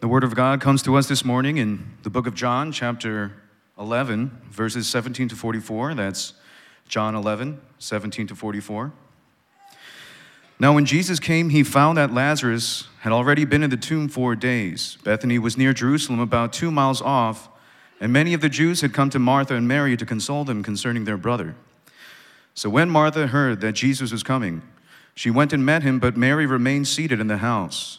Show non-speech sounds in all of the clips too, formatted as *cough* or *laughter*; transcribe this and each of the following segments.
The Word of God comes to us this morning in the book of John, chapter 11, verses 17 to 44. That's John 11, 17 to 44. Now, when Jesus came, he found that Lazarus had already been in the tomb four days. Bethany was near Jerusalem, about two miles off, and many of the Jews had come to Martha and Mary to console them concerning their brother. So when Martha heard that Jesus was coming, she went and met him, but Mary remained seated in the house.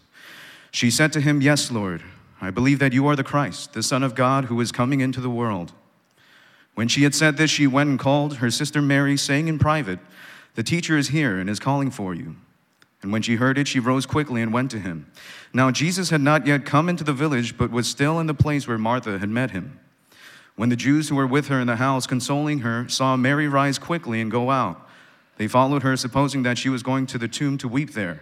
She said to him, Yes, Lord, I believe that you are the Christ, the Son of God, who is coming into the world. When she had said this, she went and called her sister Mary, saying in private, The teacher is here and is calling for you. And when she heard it, she rose quickly and went to him. Now Jesus had not yet come into the village, but was still in the place where Martha had met him. When the Jews who were with her in the house, consoling her, saw Mary rise quickly and go out, they followed her, supposing that she was going to the tomb to weep there.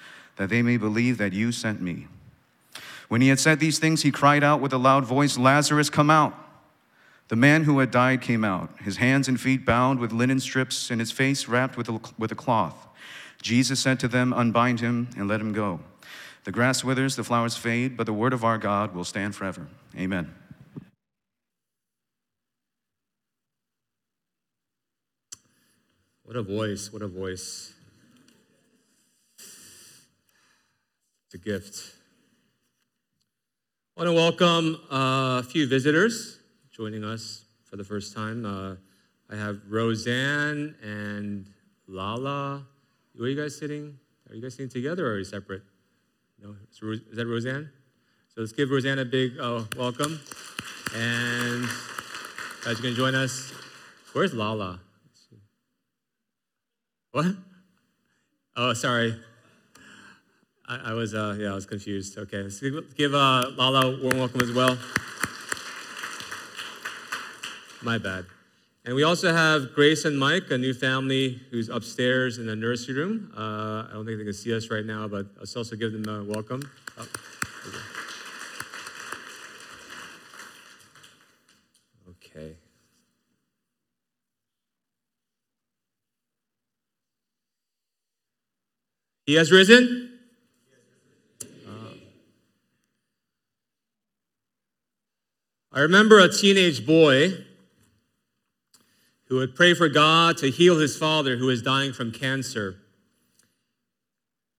that they may believe that you sent me. When he had said these things, he cried out with a loud voice, Lazarus, come out. The man who had died came out, his hands and feet bound with linen strips, and his face wrapped with a, with a cloth. Jesus said to them, Unbind him and let him go. The grass withers, the flowers fade, but the word of our God will stand forever. Amen. What a voice, what a voice. A gift. I want to welcome uh, a few visitors joining us for the first time. Uh, I have Roseanne and Lala. Where are you guys sitting? Are you guys sitting together or are you separate? No, is that Roseanne? So let's give Roseanne a big uh, welcome. And guys going to join us. Where's Lala? What? Oh, sorry. I, I was, uh, yeah, I was confused. Okay, let's give uh, Lala a warm welcome as well. My bad. And we also have Grace and Mike, a new family who's upstairs in the nursery room. Uh, I don't think they can see us right now, but let's also give them a welcome. Oh, okay. He has risen. I remember a teenage boy who would pray for God to heal his father who was dying from cancer.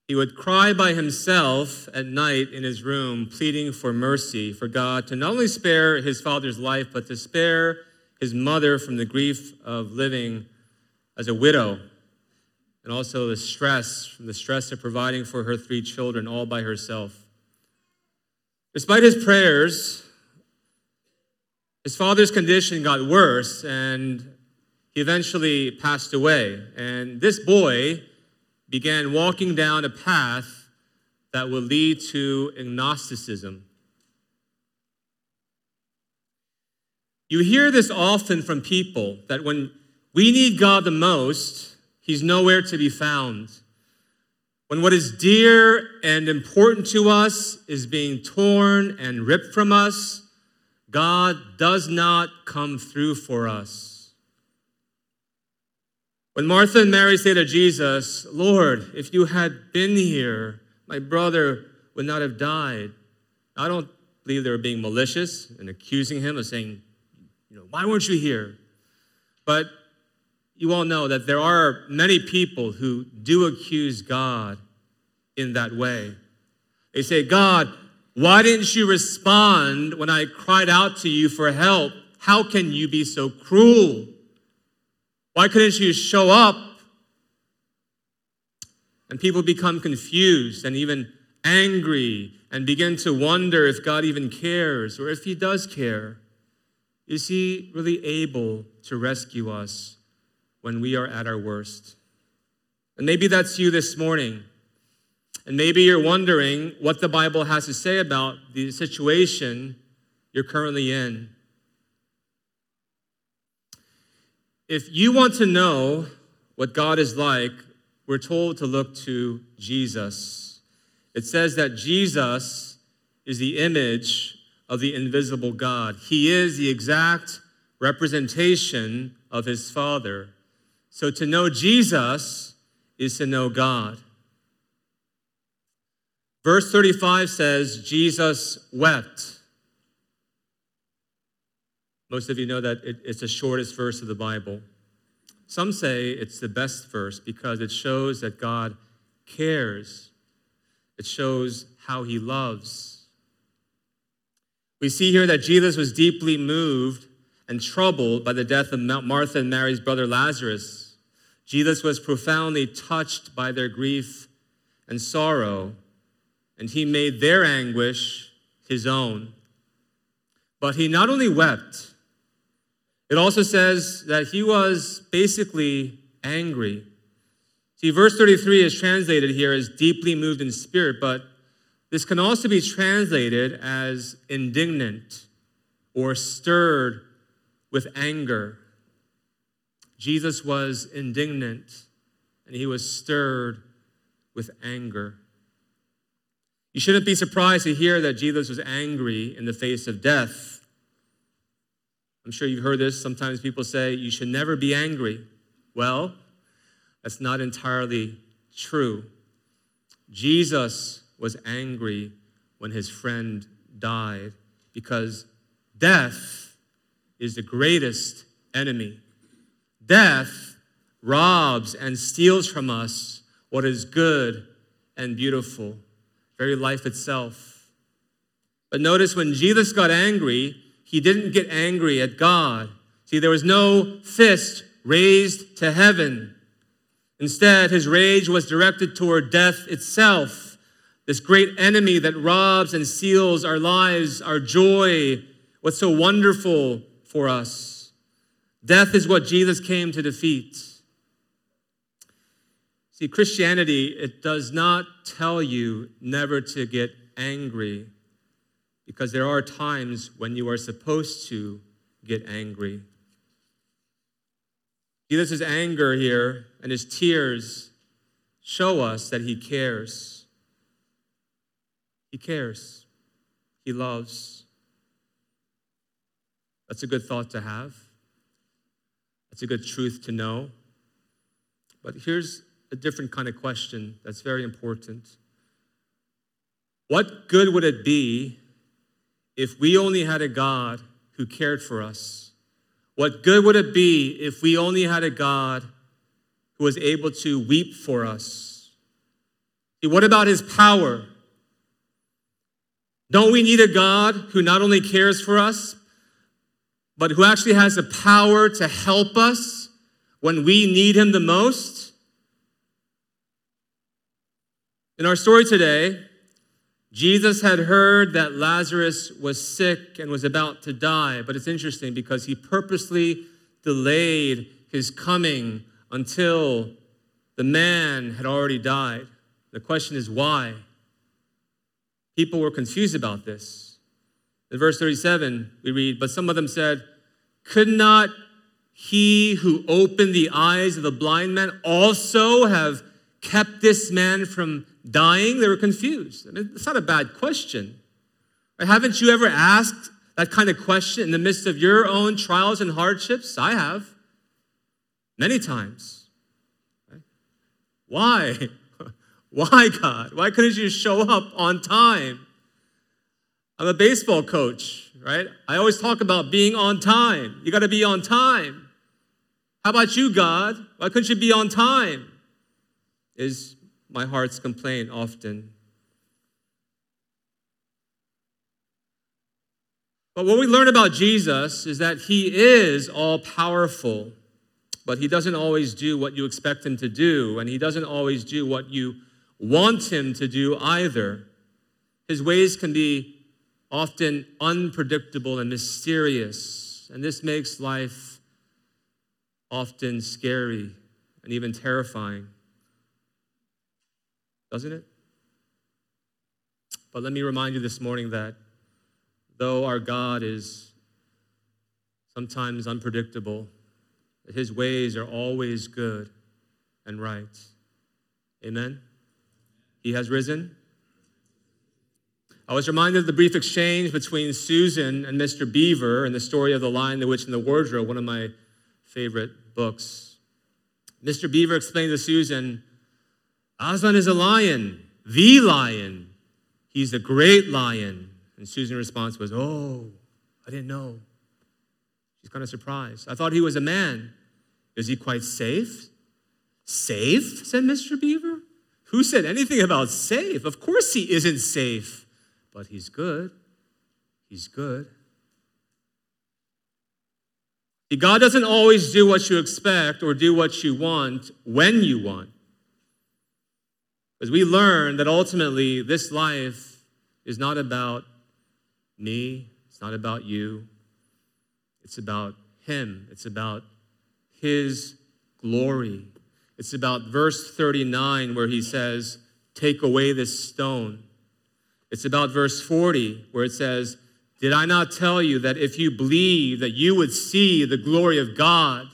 He would cry by himself at night in his room, pleading for mercy for God to not only spare his father's life, but to spare his mother from the grief of living as a widow and also the stress from the stress of providing for her three children all by herself. Despite his prayers, his father's condition got worse and he eventually passed away. And this boy began walking down a path that would lead to agnosticism. You hear this often from people that when we need God the most, he's nowhere to be found. when what is dear and important to us is being torn and ripped from us, God does not come through for us. When Martha and Mary say to Jesus, Lord, if you had been here, my brother would not have died. I don't believe they were being malicious and accusing him of saying, you know, why weren't you here? But you all know that there are many people who do accuse God in that way. They say, God, why didn't you respond when I cried out to you for help? How can you be so cruel? Why couldn't you show up? And people become confused and even angry and begin to wonder if God even cares or if He does care. Is He really able to rescue us when we are at our worst. And maybe that's you this morning. And maybe you're wondering what the Bible has to say about the situation you're currently in. If you want to know what God is like, we're told to look to Jesus. It says that Jesus is the image of the invisible God, He is the exact representation of His Father. So to know Jesus is to know God. Verse 35 says, Jesus wept. Most of you know that it's the shortest verse of the Bible. Some say it's the best verse because it shows that God cares, it shows how he loves. We see here that Jesus was deeply moved and troubled by the death of Martha and Mary's brother Lazarus. Jesus was profoundly touched by their grief and sorrow, and he made their anguish his own. But he not only wept, it also says that he was basically angry. See, verse 33 is translated here as deeply moved in spirit, but this can also be translated as indignant or stirred with anger. Jesus was indignant and he was stirred with anger. You shouldn't be surprised to hear that Jesus was angry in the face of death. I'm sure you've heard this. Sometimes people say, you should never be angry. Well, that's not entirely true. Jesus was angry when his friend died because death is the greatest enemy Death robs and steals from us what is good and beautiful, very life itself. But notice when Jesus got angry, he didn't get angry at God. See, there was no fist raised to heaven. Instead, his rage was directed toward death itself, this great enemy that robs and seals our lives, our joy, what's so wonderful for us. Death is what Jesus came to defeat. See, Christianity, it does not tell you never to get angry because there are times when you are supposed to get angry. Jesus' anger here and his tears show us that he cares. He cares. He loves. That's a good thought to have. That's a good truth to know. But here's a different kind of question that's very important. What good would it be if we only had a God who cared for us? What good would it be if we only had a God who was able to weep for us? What about his power? Don't we need a God who not only cares for us, but who actually has the power to help us when we need him the most. In our story today, Jesus had heard that Lazarus was sick and was about to die, but it's interesting because he purposely delayed his coming until the man had already died. The question is why? People were confused about this. In verse 37, we read, But some of them said, Could not he who opened the eyes of the blind man also have kept this man from dying? They were confused. I mean, it's not a bad question. Right? Haven't you ever asked that kind of question in the midst of your own trials and hardships? I have. Many times. Right? Why? *laughs* Why, God? Why couldn't you show up on time? I'm a baseball coach, right? I always talk about being on time. You got to be on time. How about you, God? Why couldn't you be on time? Is my heart's complaint often. But what we learn about Jesus is that he is all powerful, but he doesn't always do what you expect him to do, and he doesn't always do what you want him to do either. His ways can be often unpredictable and mysterious, and this makes life often scary and even terrifying. Doesn't it? But let me remind you this morning that though our God is sometimes unpredictable, his ways are always good and right. Amen? He has risen. I was reminded of the brief exchange between Susan and Mr. Beaver in the story of The Lion, the Witch, and the Wardrobe, one of my favorite books. Mr. Beaver explained to Susan, Aslan is a lion, the lion. He's a great lion. And Susan's response was, Oh, I didn't know. She's kind of surprised. I thought he was a man. Is he quite safe? Safe? said Mr. Beaver. Who said anything about safe? Of course he isn't safe, but he's good. He's good. See, God doesn't always do what you expect or do what you want when you want. As we learn that ultimately this life is not about me, it's not about you, it's about Him, it's about His glory. It's about verse 39 where He says, Take away this stone. It's about verse 40 where it says, Did I not tell you that if you believe that you would see the glory of God?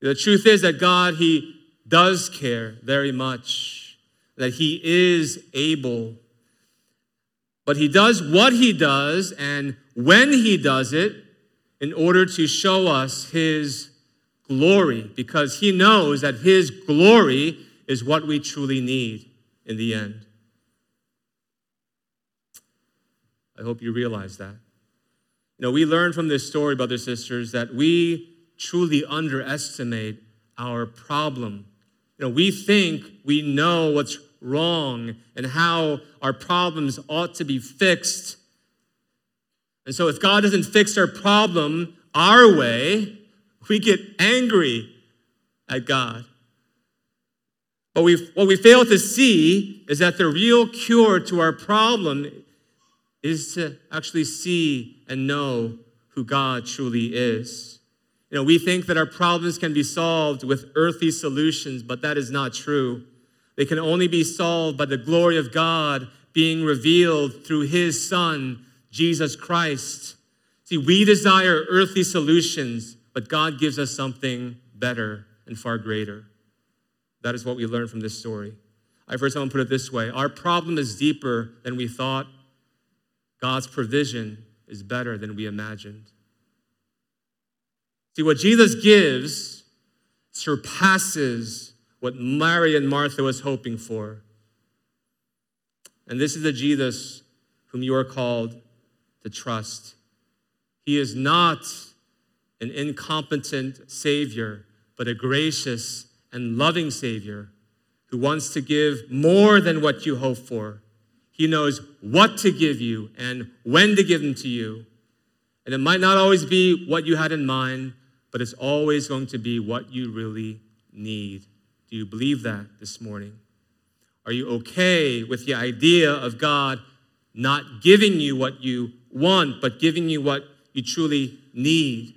The truth is that God, He does care very much, that He is able but he does what he does and when he does it in order to show us his glory, because he knows that his glory is what we truly need in the end. I hope you realize that. You know, we learn from this story, brothers and sisters, that we truly underestimate our problem. You know, we think we know what's wrong and how our problems ought to be fixed. And so, if God doesn't fix our problem our way, we get angry at God. But what we fail to see is that the real cure to our problem is to actually see and know who God truly is. You know, we think that our problems can be solved with earthly solutions, but that is not true. They can only be solved by the glory of God being revealed through His Son, Jesus Christ. See, we desire earthly solutions, but God gives us something better and far greater. That is what we learn from this story. I've heard someone put it this way Our problem is deeper than we thought, God's provision is better than we imagined. See, what Jesus gives surpasses what Mary and Martha was hoping for. And this is the Jesus whom you are called to trust. He is not an incompetent Savior, but a gracious and loving Savior who wants to give more than what you hope for. He knows what to give you and when to give them to you. And it might not always be what you had in mind, but it's always going to be what you really need. Do you believe that this morning? Are you okay with the idea of God not giving you what you want, but giving you what you truly need?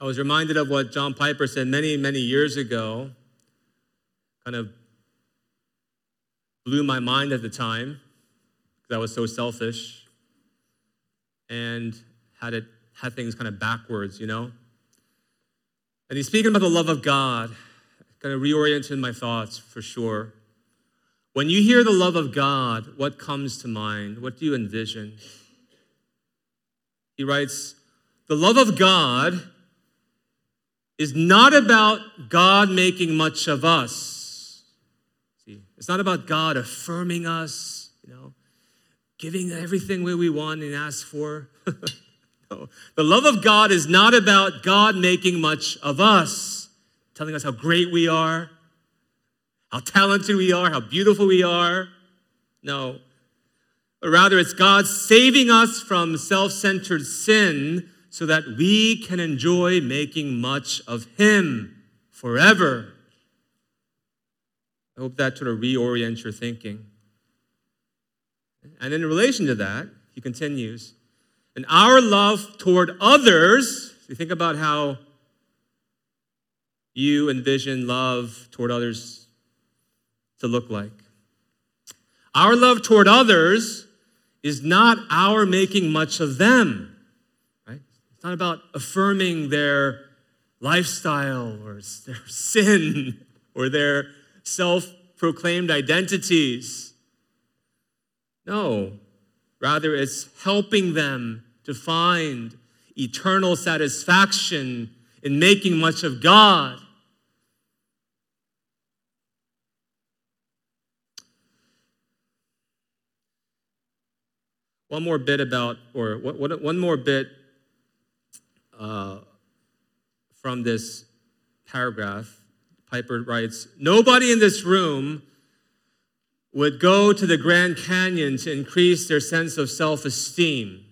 I was reminded of what John Piper said many, many years ago. Kind of blew my mind at the time because I was so selfish and had it had things kind of backwards, you know. And he's speaking about the love of God. Kind of reoriented my thoughts for sure. When you hear the love of God, what comes to mind? What do you envision? He writes, The love of God is not about God making much of us. See, it's not about God affirming us, you know, giving everything we want and ask for. *laughs* no. The love of God is not about God making much of us, telling us how great we are, how talented we are, how beautiful we are. No. But rather, it's God saving us from self centered sin so that we can enjoy making much of Him forever. I hope that sort of reorients your thinking. And in relation to that, he continues, and our love toward others, you think about how you envision love toward others to look like. Our love toward others is not our making much of them right? It's not about affirming their lifestyle or their *laughs* sin or their self proclaimed identities. No, rather, it's helping them to find eternal satisfaction in making much of God. One more bit about, or one more bit uh, from this paragraph. Piper writes Nobody in this room would go to the Grand Canyon to increase their sense of self esteem.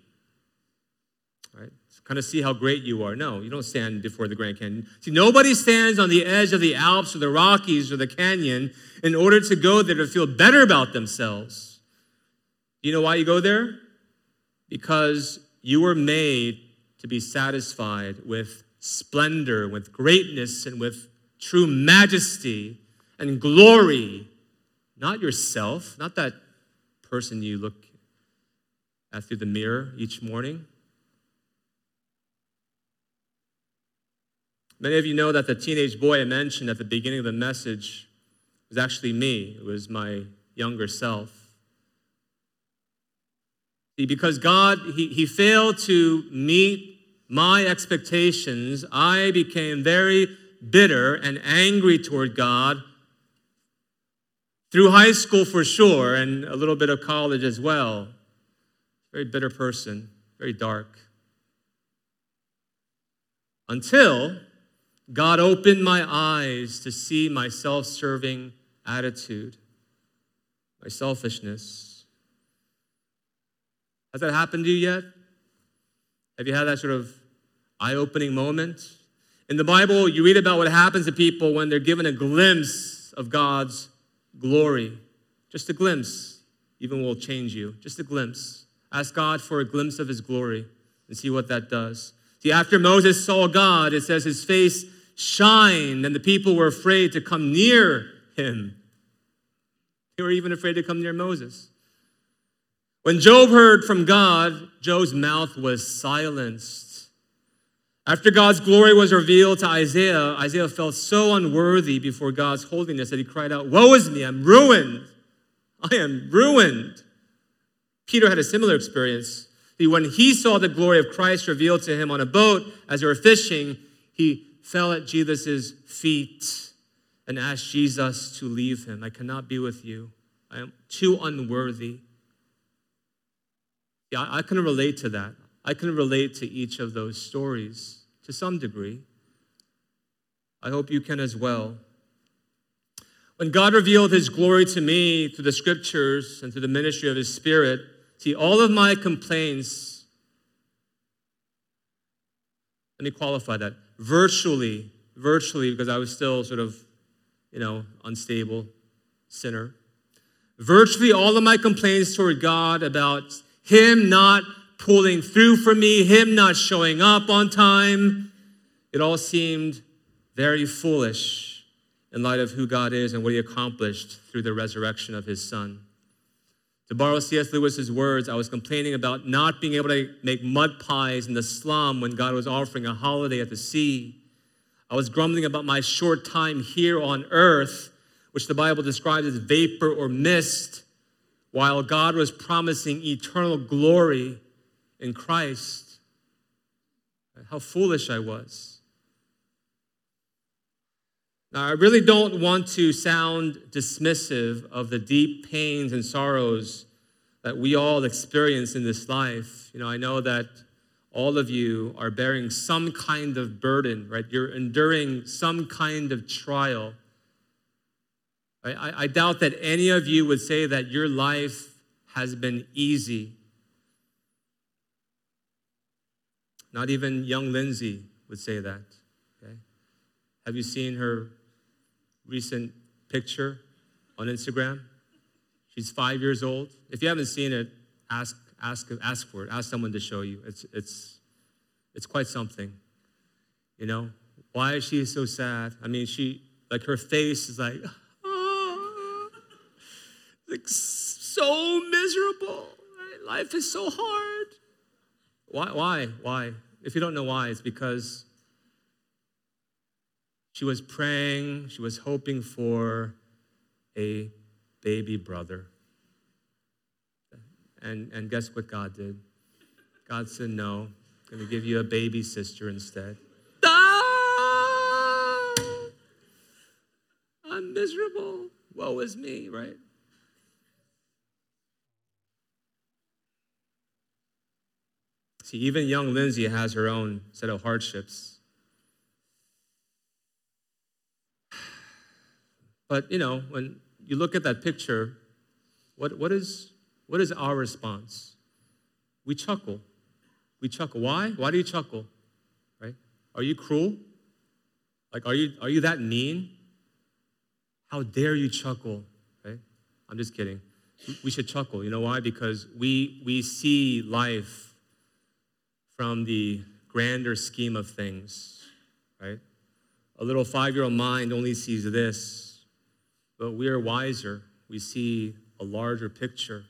Kind of see how great you are. No, you don't stand before the Grand Canyon. See, nobody stands on the edge of the Alps or the Rockies or the canyon in order to go there to feel better about themselves. Do you know why you go there? Because you were made to be satisfied with splendor, with greatness, and with true majesty and glory. Not yourself, not that person you look at through the mirror each morning. Many of you know that the teenage boy I mentioned at the beginning of the message was actually me. It was my younger self. See, because God, he, he failed to meet my expectations, I became very bitter and angry toward God through high school for sure, and a little bit of college as well. Very bitter person, very dark. Until God opened my eyes to see my self serving attitude, my selfishness. Has that happened to you yet? Have you had that sort of eye opening moment. In the Bible, you read about what happens to people when they're given a glimpse of God's glory. Just a glimpse, even will change you. Just a glimpse. Ask God for a glimpse of his glory and see what that does. See, after Moses saw God, it says his face shined, and the people were afraid to come near him. They were even afraid to come near Moses. When Job heard from God, Job's mouth was silenced. After God's glory was revealed to Isaiah, Isaiah felt so unworthy before God's holiness that he cried out, Woe is me, I'm ruined. I am ruined. Peter had a similar experience. When he saw the glory of Christ revealed to him on a boat as they were fishing, he fell at Jesus' feet and asked Jesus to leave him. I cannot be with you. I am too unworthy. Yeah, I can relate to that. I can relate to each of those stories to some degree. I hope you can as well. When God revealed his glory to me through the scriptures and through the ministry of his spirit, see, all of my complaints, let me qualify that, virtually, virtually, because I was still sort of, you know, unstable sinner. Virtually all of my complaints toward God about him not pulling through for me, him not showing up on time. It all seemed very foolish in light of who God is and what he accomplished through the resurrection of his son. To borrow C.S. Lewis's words, I was complaining about not being able to make mud pies in the slum when God was offering a holiday at the sea. I was grumbling about my short time here on earth, which the Bible describes as vapor or mist, while God was promising eternal glory in Christ. How foolish I was. Now, I really don't want to sound dismissive of the deep pains and sorrows that we all experience in this life. You know, I know that all of you are bearing some kind of burden, right? You're enduring some kind of trial. I, I, doubt that any of you would say that your life has been easy. Not even young Lindsay would say that. Okay? Have you seen her recent picture on Instagram? She's five years old. If you haven't seen it, ask ask, ask for it. Ask someone to show you. It's, it's, it's quite something. You know, why is she so sad? I mean, she, like, her face is like, oh, *laughs* like so miserable. Life is so hard. Why? Why? Why? If you don't know why, it's because she was praying, she was hoping for a baby brother. And, and guess what God did? God said, No, I'm going to give you a baby sister instead. Ah! I'm miserable. Woe is me, right? See, even young Lindsay has her own set of hardships. But, you know, when you look at that picture, what, what is what is our response? We chuckle. We chuckle. Why? Why do you chuckle? Right? Are you cruel? Like, are you, are you that mean? How dare you chuckle? Right? I'm just kidding. We should chuckle. You know why? Because we, we see life from the grander scheme of things, right? A little five year old mind only sees this, but we are wiser. We see a larger picture.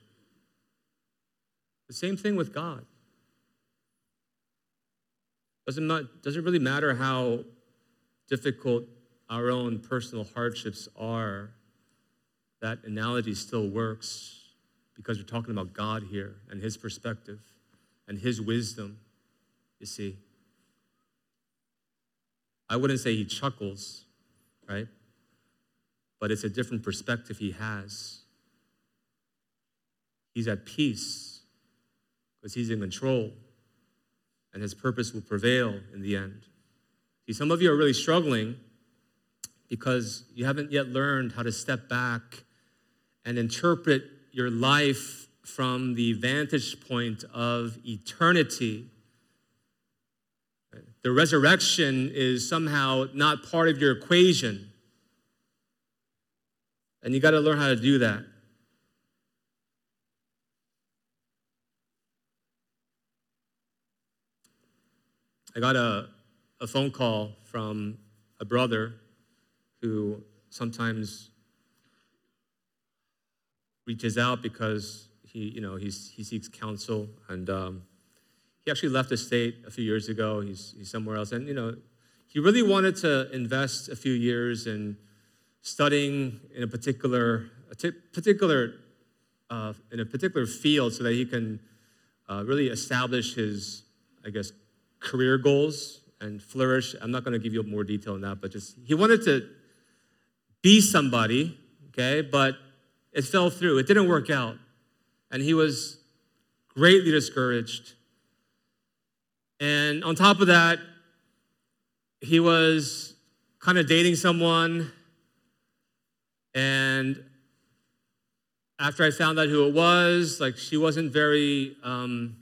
The same thing with God. Doesn't, not, doesn't really matter how difficult our own personal hardships are, that analogy still works because we're talking about God here and His perspective and His wisdom, you see. I wouldn't say He chuckles, right? But it's a different perspective He has. He's at peace because he's in control and his purpose will prevail in the end. See, some of you are really struggling because you haven't yet learned how to step back and interpret your life from the vantage point of eternity. The resurrection is somehow not part of your equation. And you got to learn how to do that. I got a, a phone call from a brother who sometimes reaches out because he, you know, he's, he seeks counsel. And um, he actually left the state a few years ago. He's, he's somewhere else. And, you know, he really wanted to invest a few years in studying in a particular, a t- particular uh, in a particular field so that he can uh, really establish his, I guess, career goals and flourish. I'm not going to give you more detail on that, but just he wanted to be somebody, okay, but it fell through. It didn't work out. And he was greatly discouraged. And on top of that, he was kind of dating someone. And after I found out who it was, like she wasn't very um,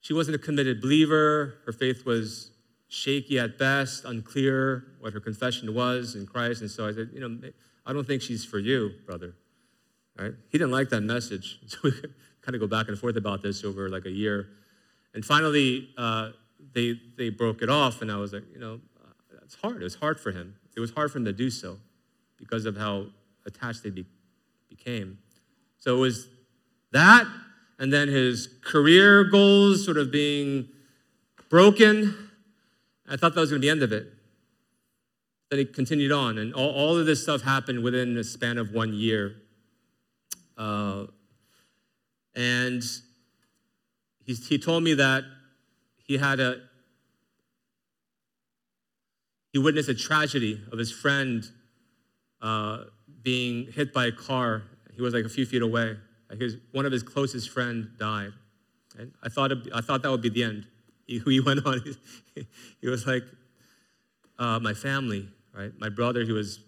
she wasn't a committed believer. Her faith was shaky at best, unclear what her confession was in Christ. And so I said, You know, I don't think she's for you, brother. Right? He didn't like that message. *laughs* So we kind of go back and forth about this over like a year. And finally, uh, they, they broke it off, and I was like, You know, it's hard. It was hard for him. It was hard for him to do so because of how attached they be, became. So it was that and then his career goals sort of being broken. I thought that was going to be the end of it. then he continued on, and all, all of this stuff happened within a span of one year. Uh, and he told me that he had a he witnessed a tragedy of his friend uh, being hit by a car. He was like a few feet away. His, one of his closest friend died. And I thought, I thought that would be the end. He, *laughs* he went on. He, he was like, uh, my family, right? My brother, he was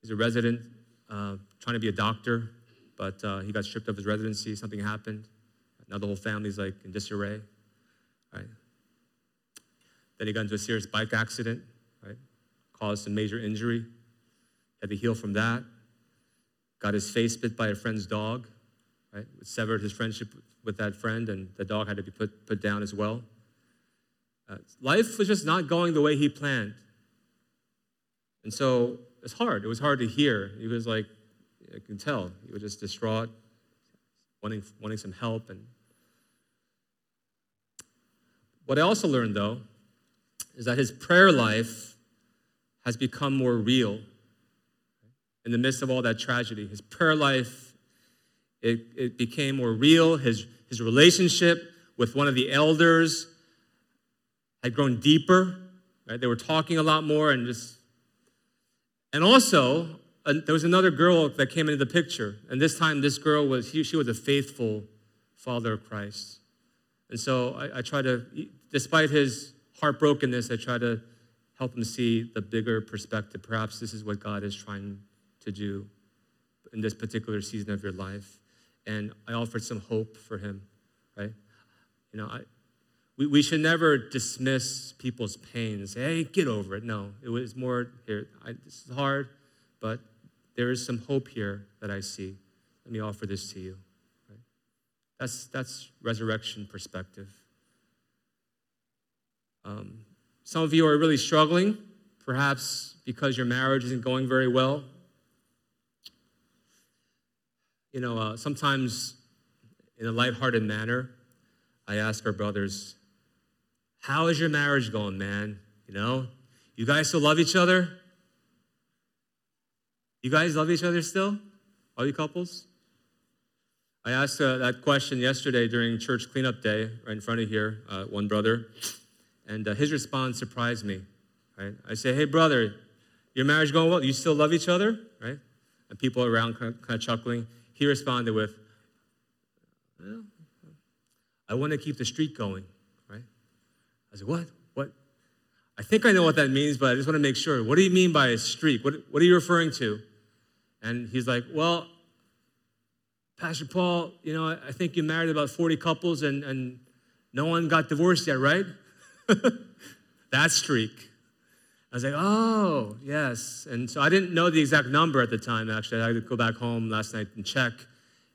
he's a resident, uh, trying to be a doctor, but uh, he got stripped of his residency. Something happened. Now the whole family's like in disarray, right? Then he got into a serious bike accident, right? Caused some major injury. Had to heal from that. Got his face bit by a friend's dog, right? Severed his friendship with that friend, and the dog had to be put, put down as well. Uh, life was just not going the way he planned. And so it's hard. It was hard to hear. He was like, I can tell, he was just distraught, wanting, wanting some help. And what I also learned, though, is that his prayer life has become more real in the midst of all that tragedy. His prayer life, it, it became more real. His, his relationship with one of the elders had grown deeper. Right? They were talking a lot more and just and also, there was another girl that came into the picture. And this time, this girl was, she, she was a faithful follower of Christ. And so I, I try to, despite his heartbrokenness, I try to help him see the bigger perspective. Perhaps this is what God is trying to do in this particular season of your life. And I offered some hope for him, right? You know, I, we, we should never dismiss people's pain and say, hey, get over it. No, it was more here. I, this is hard, but there is some hope here that I see. Let me offer this to you. Right? That's, that's resurrection perspective. Um, some of you are really struggling, perhaps because your marriage isn't going very well. You know, uh, sometimes in a lighthearted manner, I ask our brothers, how is your marriage going, man? You know, you guys still love each other? You guys love each other still? All you couples? I asked uh, that question yesterday during church cleanup day, right in front of here, uh, one brother, and uh, his response surprised me. Right? I say, "Hey, brother, your marriage going well? You still love each other?" Right? And people around kind of, kind of chuckling. He responded with, well, "I want to keep the streak going." Right? I said, What? What? I think I know what that means, but I just want to make sure. What do you mean by a streak? What, what are you referring to? And he's like, Well, Pastor Paul, you know, I think you married about 40 couples and, and no one got divorced yet, right? *laughs* that streak. I was like, oh, yes. And so I didn't know the exact number at the time, actually. I had to go back home last night and check.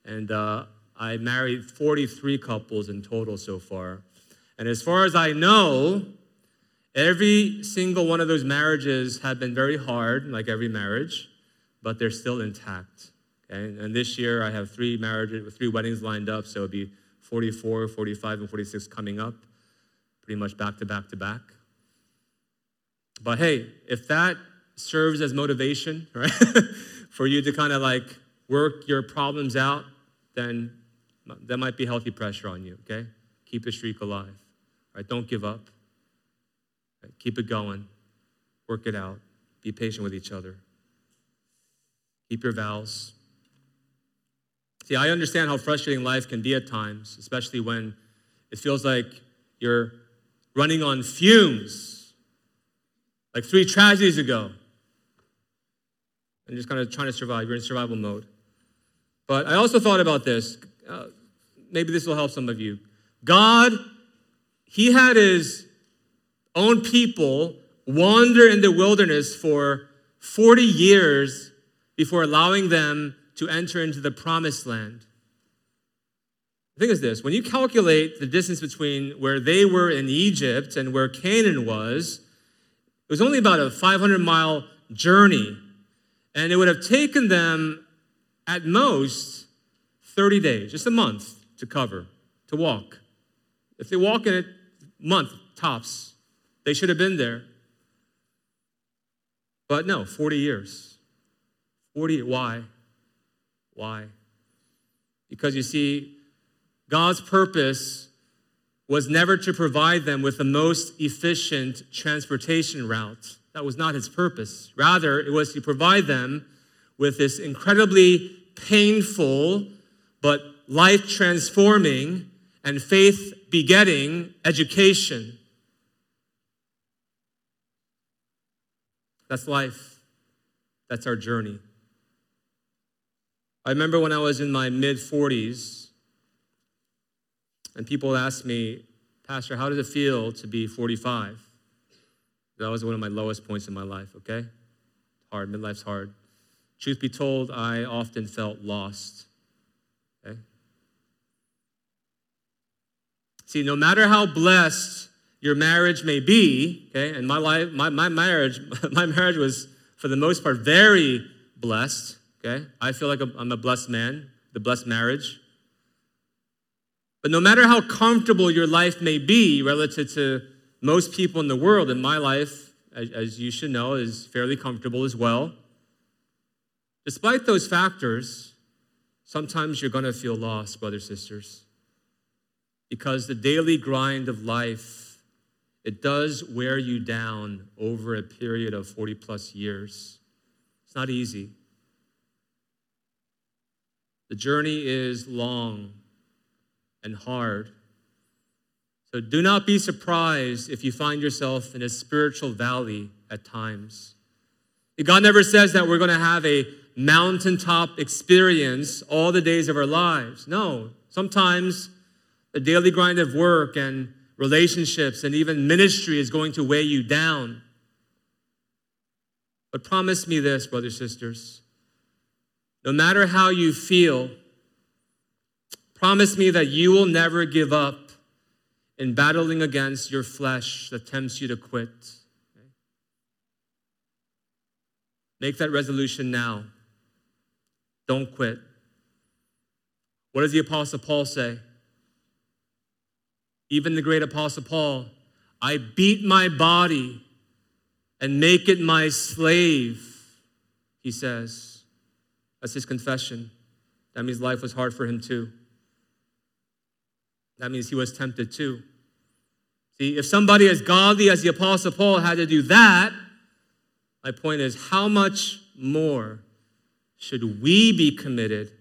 And uh, I married 43 couples in total so far. And as far as I know, every single one of those marriages have been very hard, like every marriage, but they're still intact. Okay? And this year I have three marriages, three weddings lined up, so it'll be 44, 45, and 46 coming up, pretty much back to back to back. But hey, if that serves as motivation, *laughs* right, for you to kind of like work your problems out, then that might be healthy pressure on you, okay? Keep the streak alive. Right? Don't give up. Right? Keep it going. Work it out. Be patient with each other. Keep your vows. See, I understand how frustrating life can be at times, especially when it feels like you're running on fumes, like three tragedies ago, and just kind of trying to survive. You're in survival mode. But I also thought about this. Uh, maybe this will help some of you. God he had his own people wander in the wilderness for 40 years before allowing them to enter into the promised land. The thing is this when you calculate the distance between where they were in Egypt and where Canaan was, it was only about a 500 mile journey. And it would have taken them at most 30 days, just a month to cover, to walk. If they walk in a month tops, they should have been there. But no, 40 years. 40, why? Why? Because you see, God's purpose was never to provide them with the most efficient transportation route. That was not his purpose. Rather, it was to provide them with this incredibly painful but life transforming and faith begetting education. That's life. That's our journey. I remember when I was in my mid 40s, and people ask me, Pastor, how does it feel to be 45? That was one of my lowest points in my life, okay? Hard, midlife's hard. Truth be told, I often felt lost, okay? See, no matter how blessed your marriage may be, okay, and my life, my, my marriage, *laughs* my marriage was for the most part very blessed, okay? I feel like I'm a blessed man, the blessed marriage. But no matter how comfortable your life may be relative to most people in the world, and my life, as you should know, is fairly comfortable as well. Despite those factors, sometimes you're going to feel lost, brothers, and sisters, because the daily grind of life, it does wear you down over a period of 40 plus years. It's not easy. The journey is long and hard. So do not be surprised if you find yourself in a spiritual valley at times. God never says that we're going to have a mountaintop experience all the days of our lives. No, sometimes the daily grind of work and relationships and even ministry is going to weigh you down. But promise me this, brothers, and sisters. No matter how you feel, Promise me that you will never give up in battling against your flesh that tempts you to quit. Make that resolution now. Don't quit. What does the Apostle Paul say? Even the great Apostle Paul, I beat my body and make it my slave, he says. That's his confession. That means life was hard for him too. That means he was tempted too. See, if somebody as godly as the Apostle Paul had to do that, my point is how much more should we be committed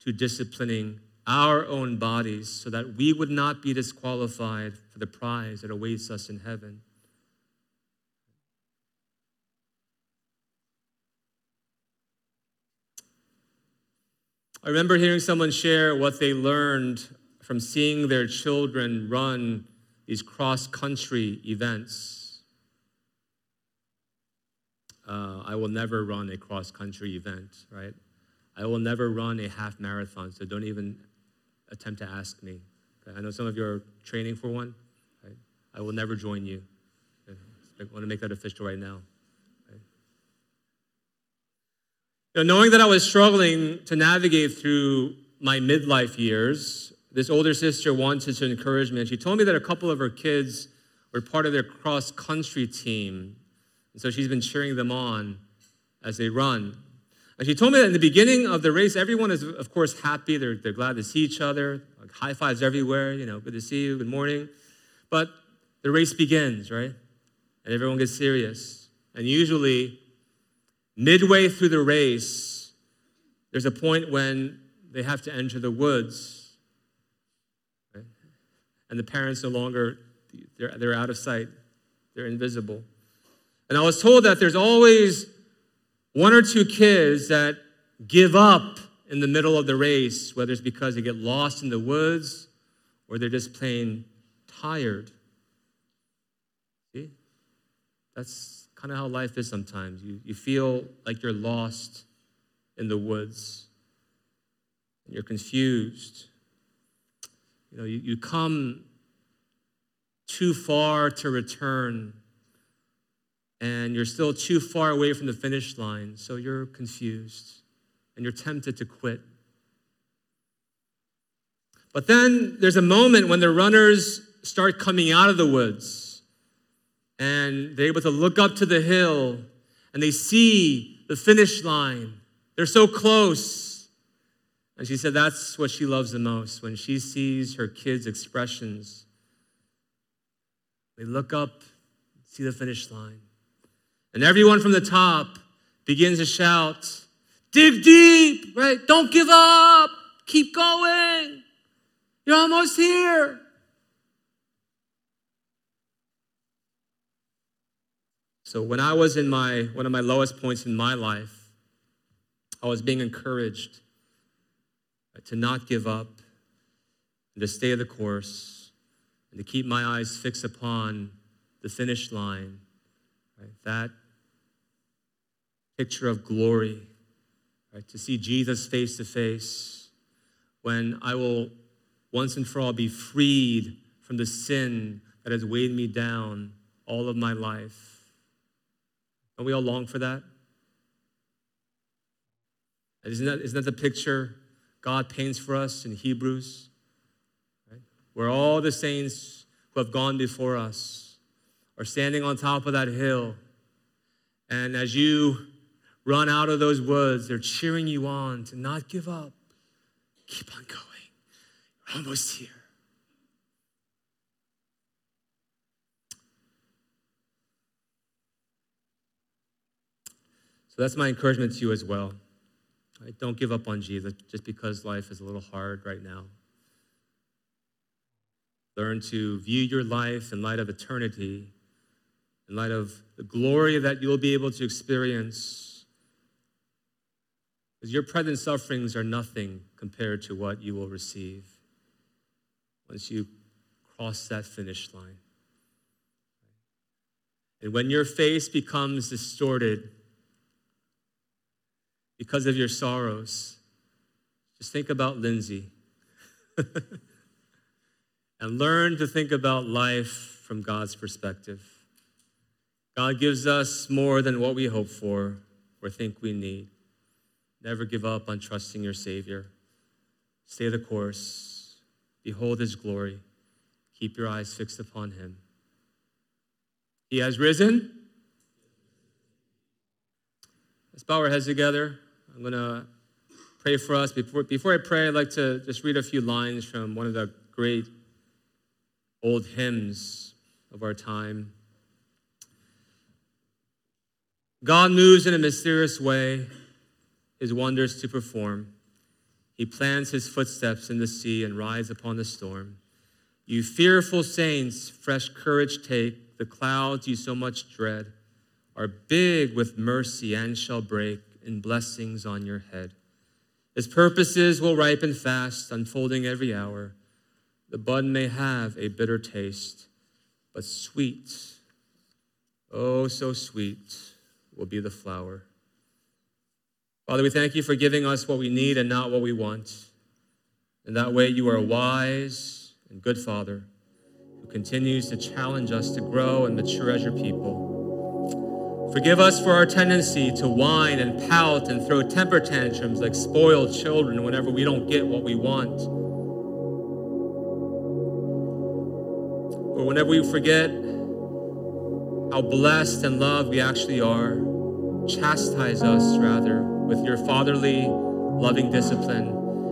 to disciplining our own bodies so that we would not be disqualified for the prize that awaits us in heaven? I remember hearing someone share what they learned from seeing their children run these cross country events. Uh, I will never run a cross country event, right? I will never run a half marathon, so don't even attempt to ask me. Okay? I know some of you are training for one. Right? I will never join you. Okay? I want to make that official right now. You know, knowing that I was struggling to navigate through my midlife years, this older sister wanted to encourage me, and she told me that a couple of her kids were part of their cross country team. And so she's been cheering them on as they run. And she told me that in the beginning of the race, everyone is, of course, happy. They're, they're glad to see each other. Like high fives everywhere, you know, good to see you, good morning. But the race begins, right? And everyone gets serious. And usually, midway through the race, there's a point when they have to enter the woods and the parents no longer they're, they're out of sight. They're invisible. And i was told that there's always one or two kids that give up in the middle of the race whether it's because they get lost in the woods or they're just plain tired. See? That's kind of how life is sometimes. You, you feel like you're lost in the woods you're confused you know, you, you come too far to return, and you're still too far away from the finish line, so you're confused and you're tempted to quit. But then there's a moment when the runners start coming out of the woods and they're able to look up to the hill and they see the finish line. They're so close. And she said that's what she loves the most when she sees her kids' expressions. They look up, see the finish line. And everyone from the top begins to shout, Dig deep, right? Don't give up. Keep going. You're almost here. So when I was in my one of my lowest points in my life, I was being encouraged Uh, to not give up and to stay the course and to keep my eyes fixed upon the finish line. Right? That picture of glory, right? to see Jesus face to face when I will once and for all be freed from the sin that has weighed me down all of my life. Don't we all long for that? Isn't that, isn't that the picture God paints for us in Hebrews? Right? Where all the saints who have gone before us are standing on top of that hill. And as you run out of those woods, they're cheering you on to not give up. Keep on going. You're almost here. So that's my encouragement to you as well. Right? Don't give up on Jesus just because life is a little hard right now. Learn to view your life in light of eternity, in light of the glory that you'll be able to experience. Because your present sufferings are nothing compared to what you will receive once you cross that finish line. And when your face becomes distorted, because of your sorrows. Just think about Lindsay *laughs* and learn to think about life from God's perspective. God gives us more than what we hope for or think we need. Never give up on trusting your Savior. Stay the course. Behold his glory. Keep your eyes fixed upon him. He has risen. Let's bow our heads together. I'm going to pray for us. Before, before I pray, I'd like to just read a few lines from one of the great old hymns of our time. God moves in a mysterious way, his wonders to perform. He plants his footsteps in the sea and rides upon the storm. You fearful saints, fresh courage take. The clouds you so much dread are big with mercy and shall break and blessings on your head. His purposes will ripen fast, unfolding every hour. The bud may have a bitter taste, but sweet, oh, so sweet, will be the flower. Father, we thank you for giving us what we need and not what we want. In that way, you are a wise and good Father who continues to challenge us to grow and mature as your people. Forgive us for our tendency to whine and pout and throw temper tantrums like spoiled children whenever we don't get what we want. Or whenever we forget how blessed and loved we actually are, chastise us rather with your fatherly, loving discipline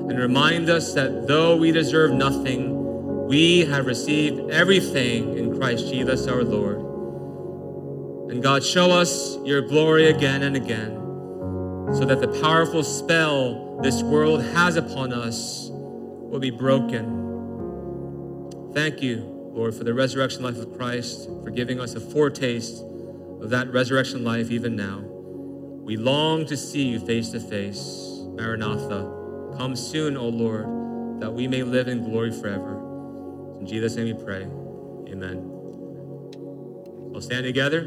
and remind us that though we deserve nothing, we have received everything in Christ Jesus our Lord. And God, show us your glory again and again so that the powerful spell this world has upon us will be broken. Thank you, Lord, for the resurrection life of Christ, for giving us a foretaste of that resurrection life even now. We long to see you face to face. Maranatha, come soon, O Lord, that we may live in glory forever. In Jesus' name we pray. Amen. We'll stand together.